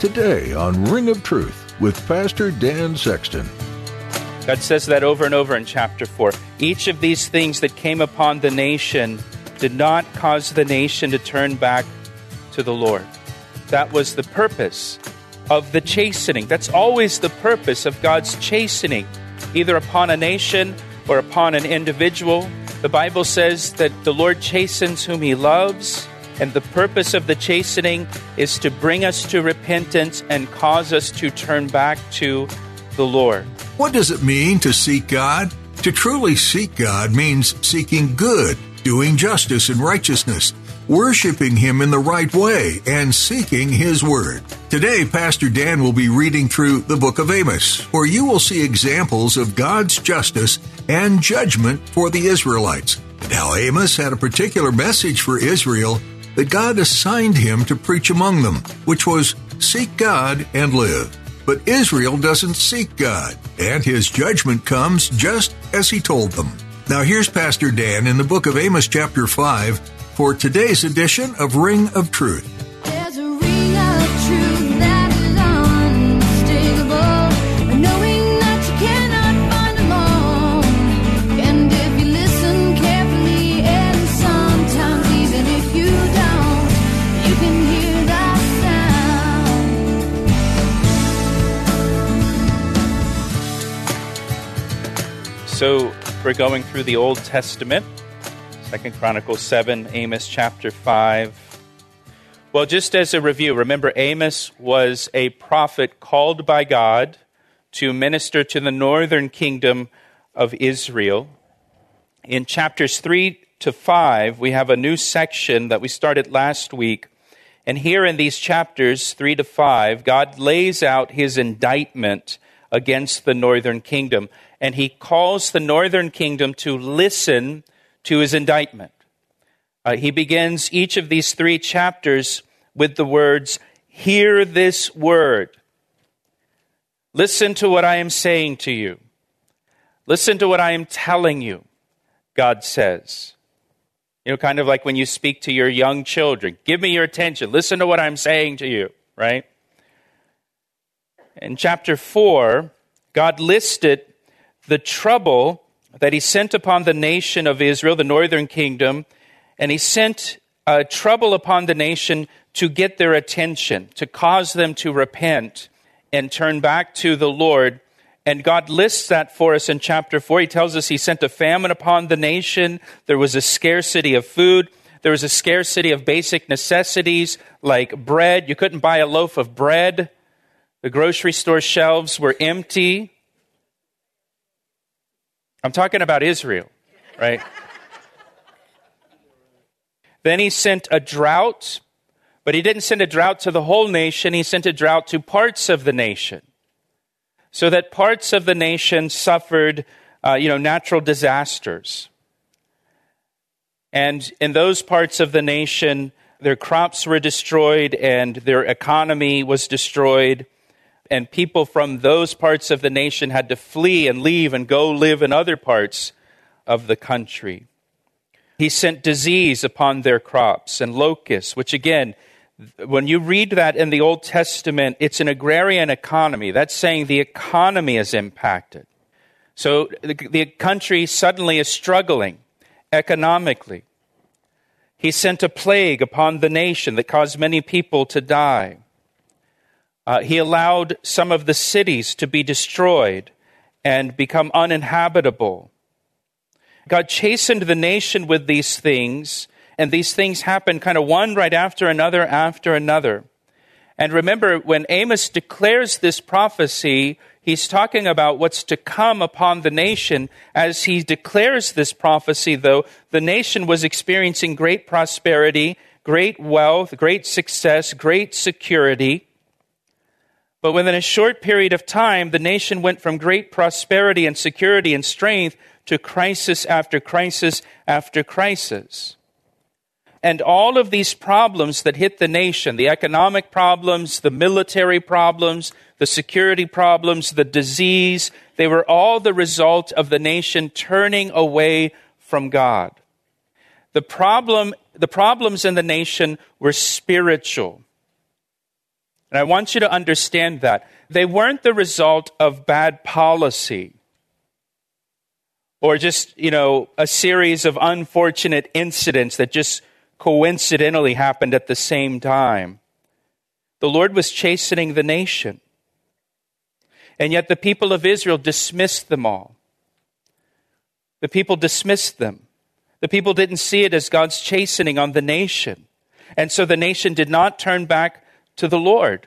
Today on Ring of Truth with Pastor Dan Sexton. God says that over and over in chapter 4. Each of these things that came upon the nation did not cause the nation to turn back to the Lord. That was the purpose of the chastening. That's always the purpose of God's chastening, either upon a nation or upon an individual. The Bible says that the Lord chastens whom he loves, and the purpose of the chastening is to bring us to repentance and cause us to turn back to the Lord. What does it mean to seek God? To truly seek God means seeking good, doing justice and righteousness, worshiping Him in the right way, and seeking His Word. Today, Pastor Dan will be reading through the book of Amos, where you will see examples of God's justice and judgment for the Israelites. Now, Amos had a particular message for Israel that God assigned him to preach among them, which was seek God and live. But Israel doesn't seek God, and his judgment comes just as he told them. Now here's Pastor Dan in the book of Amos, chapter 5, for today's edition of Ring of Truth. So we're going through the Old Testament, Second Chronicles 7, Amos chapter 5. Well, just as a review, remember Amos was a prophet called by God to minister to the northern kingdom of Israel. In chapters 3 to 5, we have a new section that we started last week. And here in these chapters 3 to 5, God lays out his indictment against the northern kingdom. And he calls the northern kingdom to listen to his indictment. Uh, he begins each of these three chapters with the words, Hear this word. Listen to what I am saying to you. Listen to what I am telling you, God says. You know, kind of like when you speak to your young children. Give me your attention. Listen to what I'm saying to you, right? In chapter 4, God listed the trouble that he sent upon the nation of Israel, the northern kingdom, and he sent uh, trouble upon the nation to get their attention, to cause them to repent and turn back to the Lord. And God lists that for us in chapter 4. He tells us he sent a famine upon the nation. There was a scarcity of food. There was a scarcity of basic necessities like bread. You couldn't buy a loaf of bread. The grocery store shelves were empty. I'm talking about Israel, right? then he sent a drought, but he didn't send a drought to the whole nation, he sent a drought to parts of the nation. So that parts of the nation suffered, uh, you know, natural disasters. And in those parts of the nation, their crops were destroyed and their economy was destroyed and people from those parts of the nation had to flee and leave and go live in other parts of the country. He sent disease upon their crops and locusts, which again, when you read that in the Old Testament, it's an agrarian economy. That's saying the economy is impacted. So the, the country suddenly is struggling economically. He sent a plague upon the nation that caused many people to die. Uh, he allowed some of the cities to be destroyed and become uninhabitable. God chastened the nation with these things, and these things happened kind of one right after another after another. And remember, when Amos declares this prophecy, he's talking about what's to come upon the nation. As he declares this prophecy, though, the nation was experiencing great prosperity, great wealth, great success, great security. But within a short period of time, the nation went from great prosperity and security and strength to crisis after crisis after crisis. And all of these problems that hit the nation the economic problems, the military problems, the security problems, the disease they were all the result of the nation turning away from God. The, problem, the problems in the nation were spiritual. And I want you to understand that. They weren't the result of bad policy or just, you know, a series of unfortunate incidents that just coincidentally happened at the same time. The Lord was chastening the nation. And yet the people of Israel dismissed them all. The people dismissed them. The people didn't see it as God's chastening on the nation. And so the nation did not turn back to the Lord.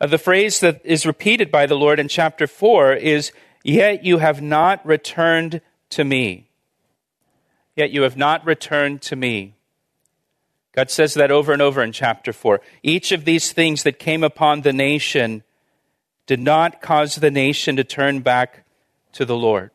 Uh, the phrase that is repeated by the Lord in chapter 4 is, Yet you have not returned to me. Yet you have not returned to me. God says that over and over in chapter 4. Each of these things that came upon the nation did not cause the nation to turn back to the Lord.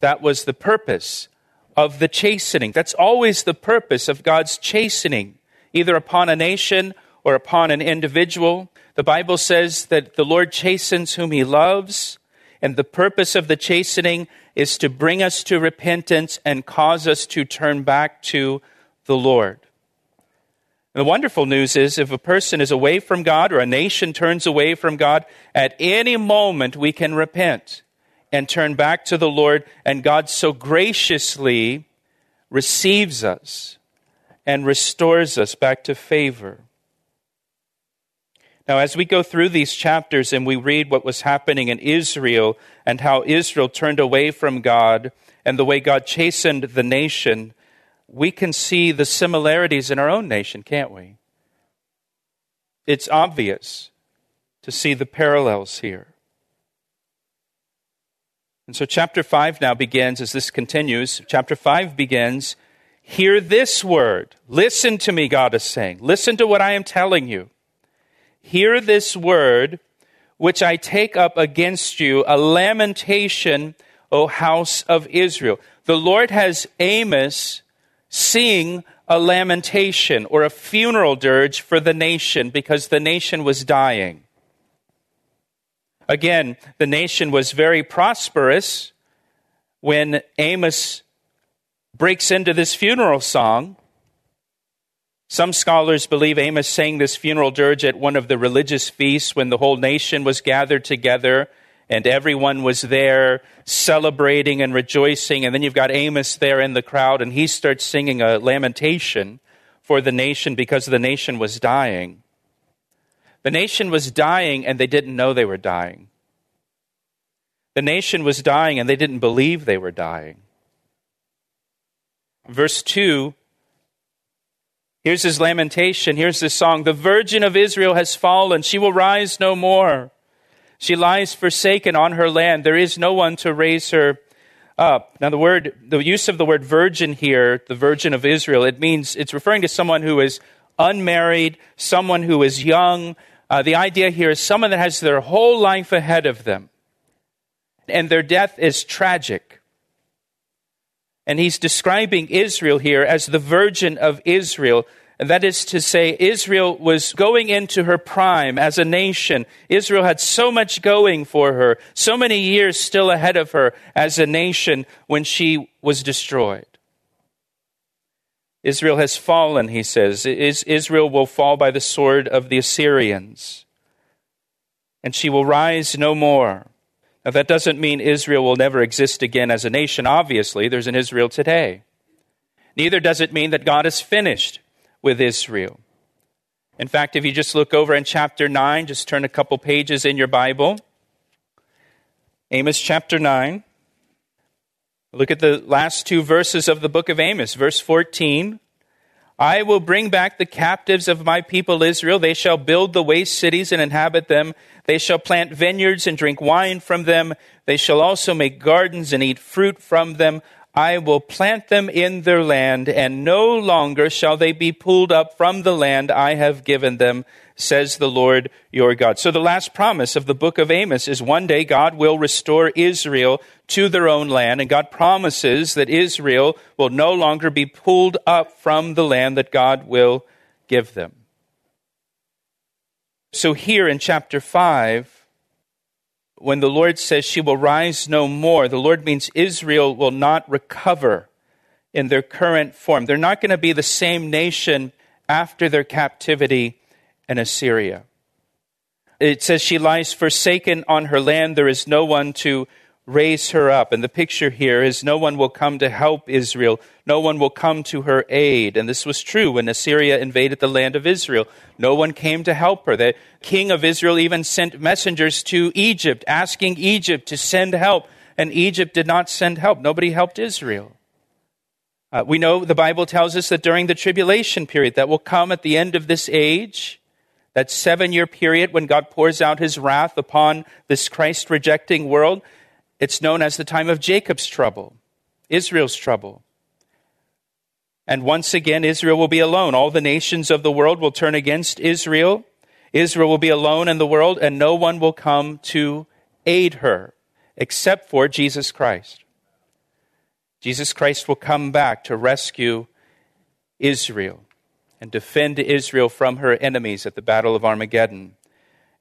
That was the purpose of the chastening. That's always the purpose of God's chastening, either upon a nation or upon an individual. The Bible says that the Lord chastens whom he loves, and the purpose of the chastening is to bring us to repentance and cause us to turn back to the Lord. And the wonderful news is if a person is away from God or a nation turns away from God, at any moment we can repent and turn back to the Lord, and God so graciously receives us and restores us back to favor. Now, as we go through these chapters and we read what was happening in Israel and how Israel turned away from God and the way God chastened the nation, we can see the similarities in our own nation, can't we? It's obvious to see the parallels here. And so, chapter 5 now begins as this continues. Chapter 5 begins Hear this word. Listen to me, God is saying. Listen to what I am telling you. Hear this word, which I take up against you, a lamentation, O house of Israel. The Lord has Amos sing a lamentation or a funeral dirge for the nation because the nation was dying. Again, the nation was very prosperous when Amos breaks into this funeral song. Some scholars believe Amos sang this funeral dirge at one of the religious feasts when the whole nation was gathered together and everyone was there celebrating and rejoicing. And then you've got Amos there in the crowd, and he starts singing a lamentation for the nation because the nation was dying. The nation was dying, and they didn't know they were dying. The nation was dying, and they didn't believe they were dying. Verse 2 Here's his lamentation. Here's his song. The virgin of Israel has fallen. She will rise no more. She lies forsaken on her land. There is no one to raise her up. Now, the word, the use of the word virgin here, the virgin of Israel, it means it's referring to someone who is unmarried, someone who is young. Uh, the idea here is someone that has their whole life ahead of them, and their death is tragic. And he's describing Israel here as the virgin of Israel. And that is to say, Israel was going into her prime as a nation. Israel had so much going for her, so many years still ahead of her as a nation when she was destroyed. Israel has fallen, he says. Israel will fall by the sword of the Assyrians, and she will rise no more. Now, that doesn't mean Israel will never exist again as a nation. Obviously, there's an Israel today. Neither does it mean that God is finished with Israel. In fact, if you just look over in chapter 9, just turn a couple pages in your Bible. Amos chapter 9. Look at the last two verses of the book of Amos. Verse 14 I will bring back the captives of my people Israel. They shall build the waste cities and inhabit them. They shall plant vineyards and drink wine from them. They shall also make gardens and eat fruit from them. I will plant them in their land, and no longer shall they be pulled up from the land I have given them, says the Lord your God. So the last promise of the book of Amos is one day God will restore Israel to their own land, and God promises that Israel will no longer be pulled up from the land that God will give them. So here in chapter 5, when the Lord says she will rise no more, the Lord means Israel will not recover in their current form. They're not going to be the same nation after their captivity in Assyria. It says she lies forsaken on her land. There is no one to raise her up. And the picture here is no one will come to help Israel. No one will come to her aid. And this was true when Assyria invaded the land of Israel. No one came to help her. The king of Israel even sent messengers to Egypt, asking Egypt to send help. And Egypt did not send help. Nobody helped Israel. Uh, we know the Bible tells us that during the tribulation period that will come at the end of this age, that seven year period when God pours out his wrath upon this Christ rejecting world, it's known as the time of Jacob's trouble, Israel's trouble. And once again, Israel will be alone. All the nations of the world will turn against Israel. Israel will be alone in the world, and no one will come to aid her except for Jesus Christ. Jesus Christ will come back to rescue Israel and defend Israel from her enemies at the Battle of Armageddon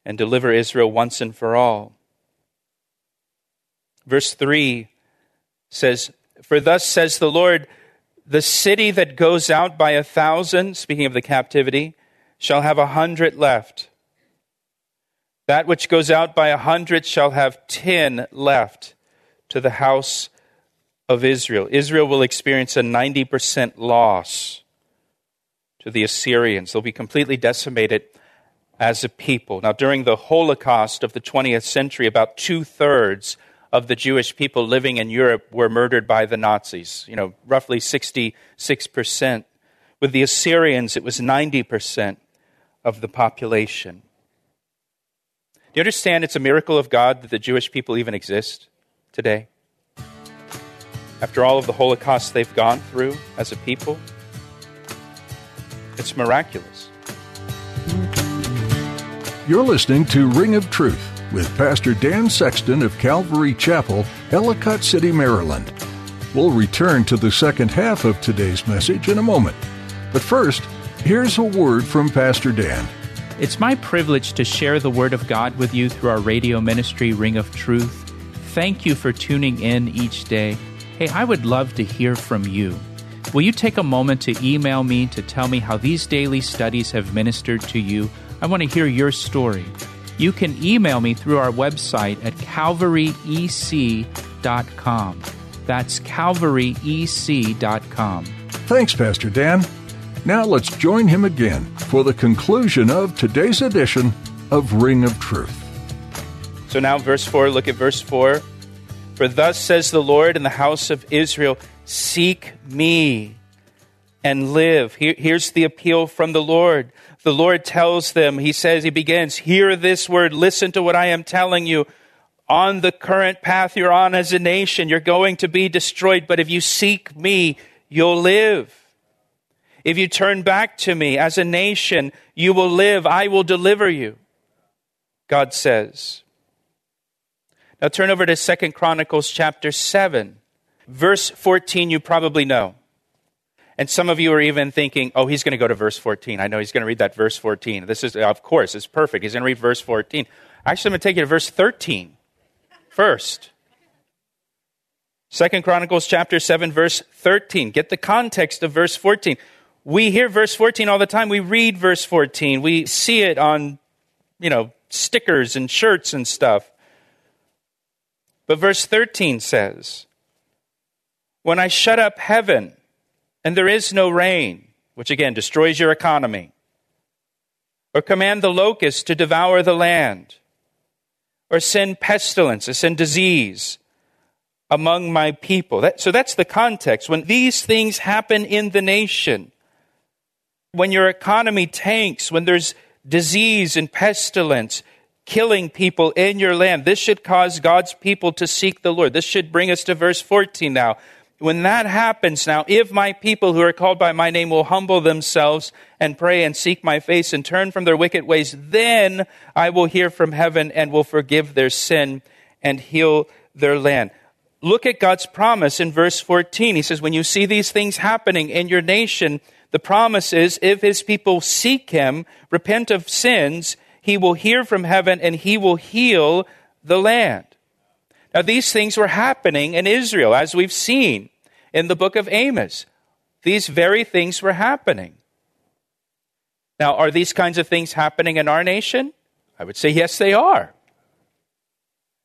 and deliver Israel once and for all. Verse 3 says, For thus says the Lord, the city that goes out by a thousand, speaking of the captivity, shall have a hundred left. That which goes out by a hundred shall have ten left to the house of Israel. Israel will experience a 90% loss to the Assyrians. They'll be completely decimated as a people. Now, during the Holocaust of the 20th century, about two thirds of the Jewish people living in Europe were murdered by the Nazis, you know, roughly 66%. With the Assyrians, it was 90% of the population. Do you understand it's a miracle of God that the Jewish people even exist today? After all of the Holocaust they've gone through as a people, it's miraculous. You're listening to Ring of Truth with Pastor Dan Sexton of Calvary Chapel, Ellicott City, Maryland. We'll return to the second half of today's message in a moment. But first, here's a word from Pastor Dan. It's my privilege to share the Word of God with you through our radio ministry, Ring of Truth. Thank you for tuning in each day. Hey, I would love to hear from you. Will you take a moment to email me to tell me how these daily studies have ministered to you? I want to hear your story. You can email me through our website at calvaryec.com. That's calvaryec.com. Thanks, Pastor Dan. Now let's join him again for the conclusion of today's edition of Ring of Truth. So now, verse 4, look at verse 4. For thus says the Lord in the house of Israel Seek me and live. Here, here's the appeal from the Lord. The Lord tells them, He says, He begins, Hear this word, listen to what I am telling you. On the current path you're on as a nation, you're going to be destroyed, but if you seek me, you'll live. If you turn back to me as a nation, you will live. I will deliver you. God says. Now turn over to Second Chronicles chapter 7. Verse 14 you probably know. And some of you are even thinking, oh, he's going to go to verse 14. I know he's going to read that verse 14. This is, of course, it's perfect. He's going to read verse 14. Actually, I'm going to take you to verse 13 first. Second Chronicles chapter 7, verse 13. Get the context of verse 14. We hear verse 14 all the time. We read verse 14. We see it on, you know, stickers and shirts and stuff. But verse 13 says, When I shut up heaven and there is no rain, which again destroys your economy, or command the locusts to devour the land, or send pestilence, or send disease among my people. That, so that's the context. When these things happen in the nation, when your economy tanks, when there's disease and pestilence, killing people in your land. This should cause God's people to seek the Lord. This should bring us to verse 14 now. When that happens now, if my people who are called by my name will humble themselves and pray and seek my face and turn from their wicked ways, then I will hear from heaven and will forgive their sin and heal their land. Look at God's promise in verse 14. He says, When you see these things happening in your nation, the promise is if his people seek him, repent of sins, he will hear from heaven and he will heal the land. Now, these things were happening in Israel, as we've seen in the book of Amos. These very things were happening. Now, are these kinds of things happening in our nation? I would say yes, they are.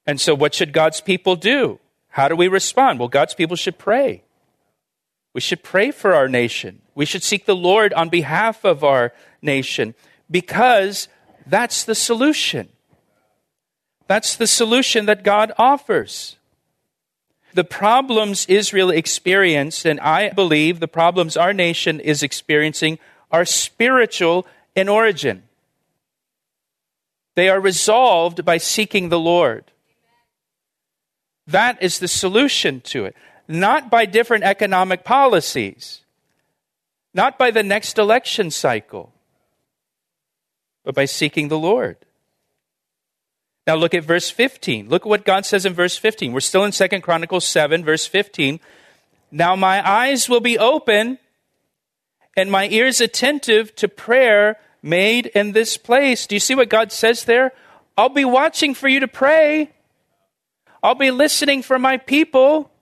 And so, what should God's people do? How do we respond? Well, God's people should pray. We should pray for our nation. We should seek the Lord on behalf of our nation because that's the solution. That's the solution that God offers. The problems Israel experienced, and I believe the problems our nation is experiencing, are spiritual in origin. They are resolved by seeking the Lord. That is the solution to it. Not by different economic policies, not by the next election cycle, but by seeking the Lord. Now look at verse 15. Look at what God says in verse 15. We're still in 2 Chronicles 7, verse 15. Now my eyes will be open and my ears attentive to prayer made in this place. Do you see what God says there? I'll be watching for you to pray. I'll be listening for my people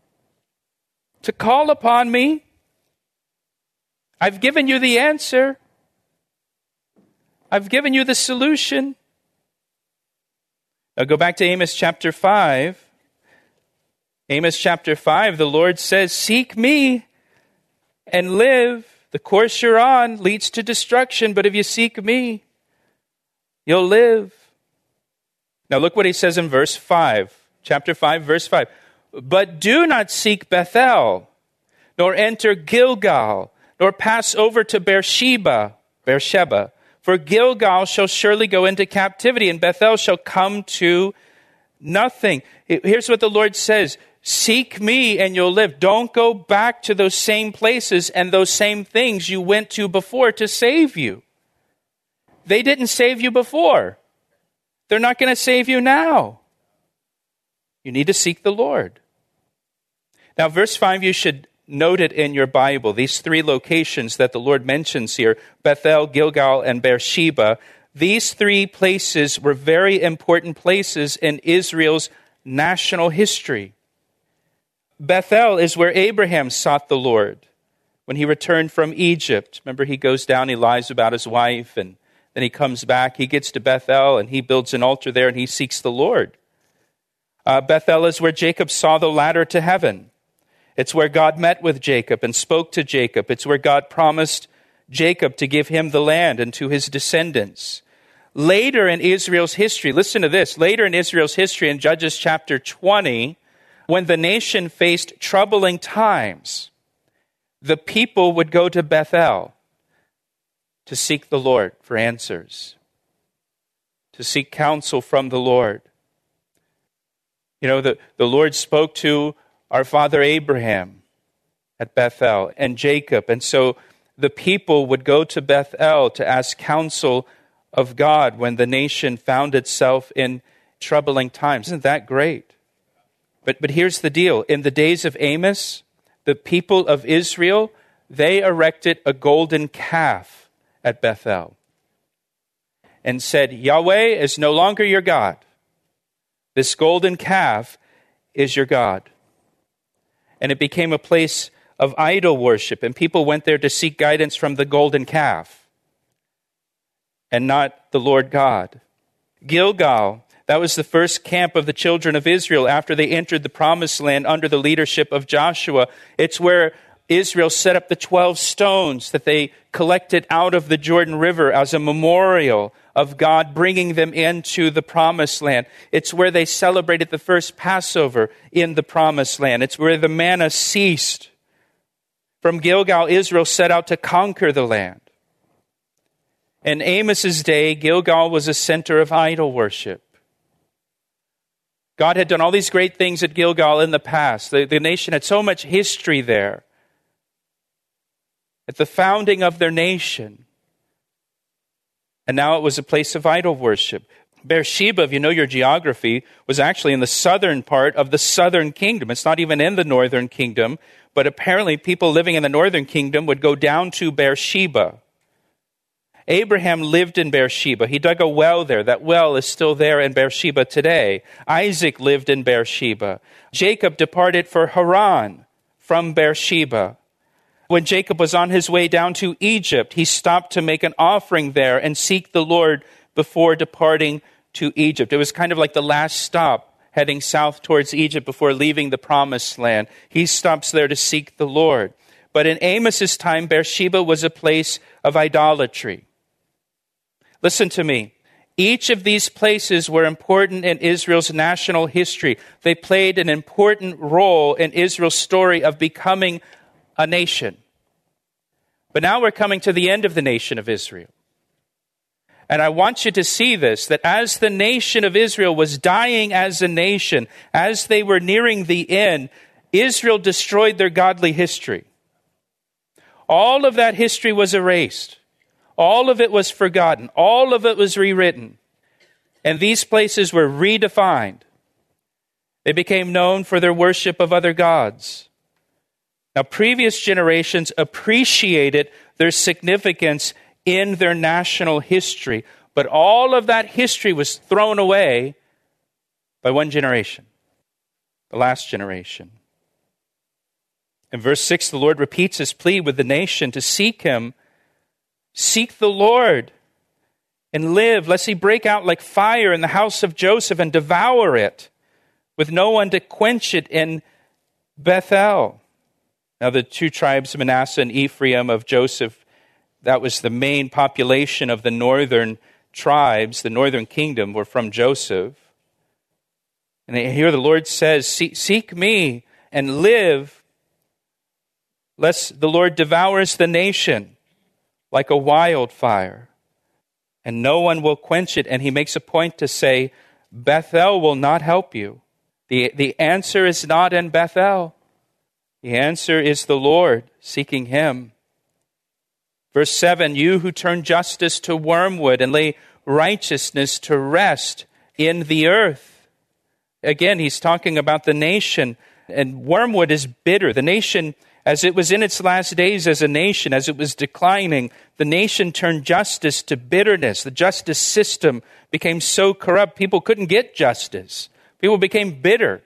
to call upon me. I've given you the answer. I've given you the solution. Now go back to Amos chapter 5. Amos chapter 5, the Lord says, Seek me and live. The course you're on leads to destruction, but if you seek me, you'll live. Now look what he says in verse 5, chapter 5, verse 5. But do not seek Bethel, nor enter Gilgal, nor pass over to Beersheba, Beersheba, for Gilgal shall surely go into captivity, and Bethel shall come to nothing. Here's what the Lord says Seek me and you'll live. Don't go back to those same places and those same things you went to before to save you. They didn't save you before, they're not going to save you now. You need to seek the Lord. Now, verse 5, you should noted in your Bible, these three locations that the Lord mentions here Bethel, Gilgal, and Beersheba. These three places were very important places in Israel's national history. Bethel is where Abraham sought the Lord when he returned from Egypt. Remember, he goes down, he lies about his wife, and then he comes back. He gets to Bethel and he builds an altar there and he seeks the Lord. Uh, Bethel is where Jacob saw the ladder to heaven. It's where God met with Jacob and spoke to Jacob. It's where God promised Jacob to give him the land and to his descendants. Later in Israel's history, listen to this. Later in Israel's history, in Judges chapter 20, when the nation faced troubling times, the people would go to Bethel to seek the Lord for answers, to seek counsel from the Lord. You know, the, the Lord spoke to our father Abraham at Bethel and Jacob. And so the people would go to Bethel to ask counsel of God when the nation found itself in troubling times. Isn't that great? But, but here's the deal. In the days of Amos, the people of Israel, they erected a golden calf at Bethel and said, Yahweh is no longer your God. This golden calf is your God and it became a place of idol worship, and people went there to seek guidance from the golden calf and not the Lord God. Gilgal, that was the first camp of the children of Israel after they entered the promised land under the leadership of Joshua. It's where Israel set up the 12 stones that they collected out of the Jordan River as a memorial of God bringing them into the promised land. It's where they celebrated the first Passover in the promised land. It's where the manna ceased. From Gilgal, Israel set out to conquer the land. In Amos's day, Gilgal was a center of idol worship. God had done all these great things at Gilgal in the past. The, the nation had so much history there. At the founding of their nation. And now it was a place of idol worship. Beersheba, if you know your geography, was actually in the southern part of the southern kingdom. It's not even in the northern kingdom, but apparently people living in the northern kingdom would go down to Beersheba. Abraham lived in Beersheba. He dug a well there. That well is still there in Beersheba today. Isaac lived in Beersheba. Jacob departed for Haran from Beersheba. When Jacob was on his way down to Egypt, he stopped to make an offering there and seek the Lord before departing to Egypt. It was kind of like the last stop heading south towards Egypt before leaving the promised land. He stops there to seek the Lord. But in Amos's time, Beersheba was a place of idolatry. Listen to me. Each of these places were important in Israel's national history. They played an important role in Israel's story of becoming a nation. But now we're coming to the end of the nation of Israel. And I want you to see this that as the nation of Israel was dying as a nation, as they were nearing the end, Israel destroyed their godly history. All of that history was erased. All of it was forgotten. All of it was rewritten. And these places were redefined. They became known for their worship of other gods. Now, previous generations appreciated their significance in their national history, but all of that history was thrown away by one generation, the last generation. In verse 6, the Lord repeats his plea with the nation to seek him Seek the Lord and live, lest he break out like fire in the house of Joseph and devour it, with no one to quench it in Bethel. Now, the two tribes, Manasseh and Ephraim of Joseph, that was the main population of the northern tribes, the northern kingdom, were from Joseph. And here the Lord says, Seek me and live, lest the Lord devours the nation like a wildfire, and no one will quench it. And he makes a point to say, Bethel will not help you. The, the answer is not in Bethel. The answer is the Lord, seeking him. Verse 7 You who turn justice to wormwood and lay righteousness to rest in the earth. Again, he's talking about the nation, and wormwood is bitter. The nation as it was in its last days as a nation, as it was declining, the nation turned justice to bitterness. The justice system became so corrupt, people couldn't get justice. People became bitter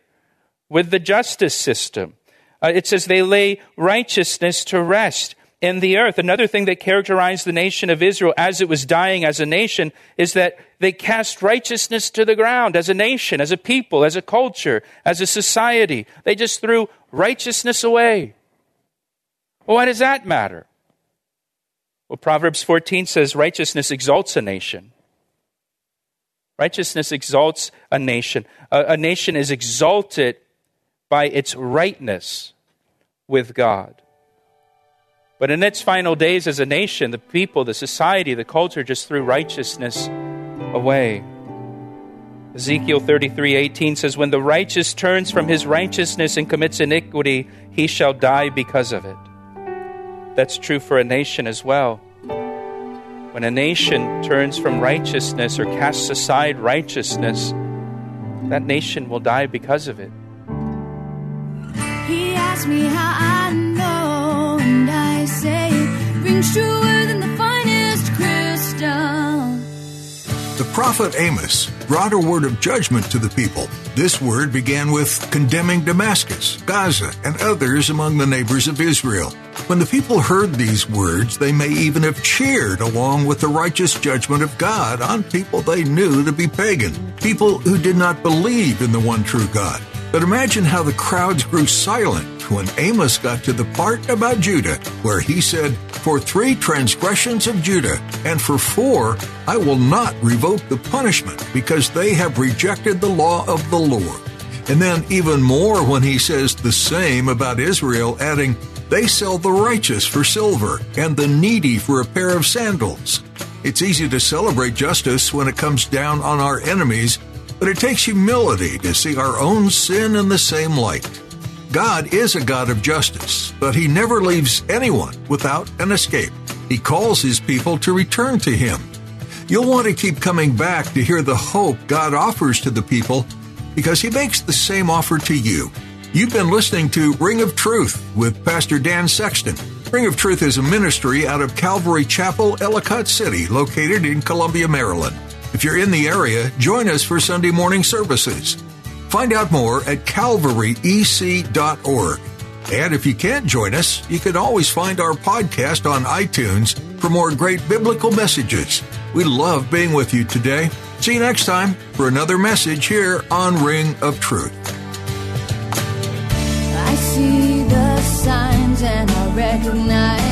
with the justice system. Uh, it says they lay righteousness to rest in the earth. Another thing that characterized the nation of Israel as it was dying as a nation is that they cast righteousness to the ground as a nation, as a people, as a culture, as a society. They just threw righteousness away. Why does that matter? Well, Proverbs 14 says righteousness exalts a nation. Righteousness exalts a nation. A, a, nation is exalted by its rightness with God. But in its final days as a nation, the people, the society, the culture just threw righteousness away. Ezekiel 33 18 says, When the righteous turns from his righteousness and commits iniquity, he shall die because of it. That's true for a nation as well. When a nation turns from righteousness or casts aside righteousness, that nation will die because of it. Asked me how I know, and I say it rings truer than the finest crystal. The prophet Amos brought a word of judgment to the people. This word began with condemning Damascus, Gaza, and others among the neighbors of Israel. When the people heard these words, they may even have cheered along with the righteous judgment of God on people they knew to be pagan, people who did not believe in the one true God. But imagine how the crowds grew silent when Amos got to the part about Judah, where he said, For three transgressions of Judah, and for four, I will not revoke the punishment, because they have rejected the law of the Lord. And then even more when he says the same about Israel, adding, They sell the righteous for silver, and the needy for a pair of sandals. It's easy to celebrate justice when it comes down on our enemies but it takes humility to see our own sin in the same light. God is a God of justice, but He never leaves anyone without an escape. He calls His people to return to Him. You'll want to keep coming back to hear the hope God offers to the people because He makes the same offer to you. You've been listening to Ring of Truth with Pastor Dan Sexton. Ring of Truth is a ministry out of Calvary Chapel, Ellicott City, located in Columbia, Maryland. If you're in the area, join us for Sunday morning services. Find out more at calvaryec.org. And if you can't join us, you can always find our podcast on iTunes for more great biblical messages. We love being with you today. See you next time for another message here on Ring of Truth. I see the signs and I recognize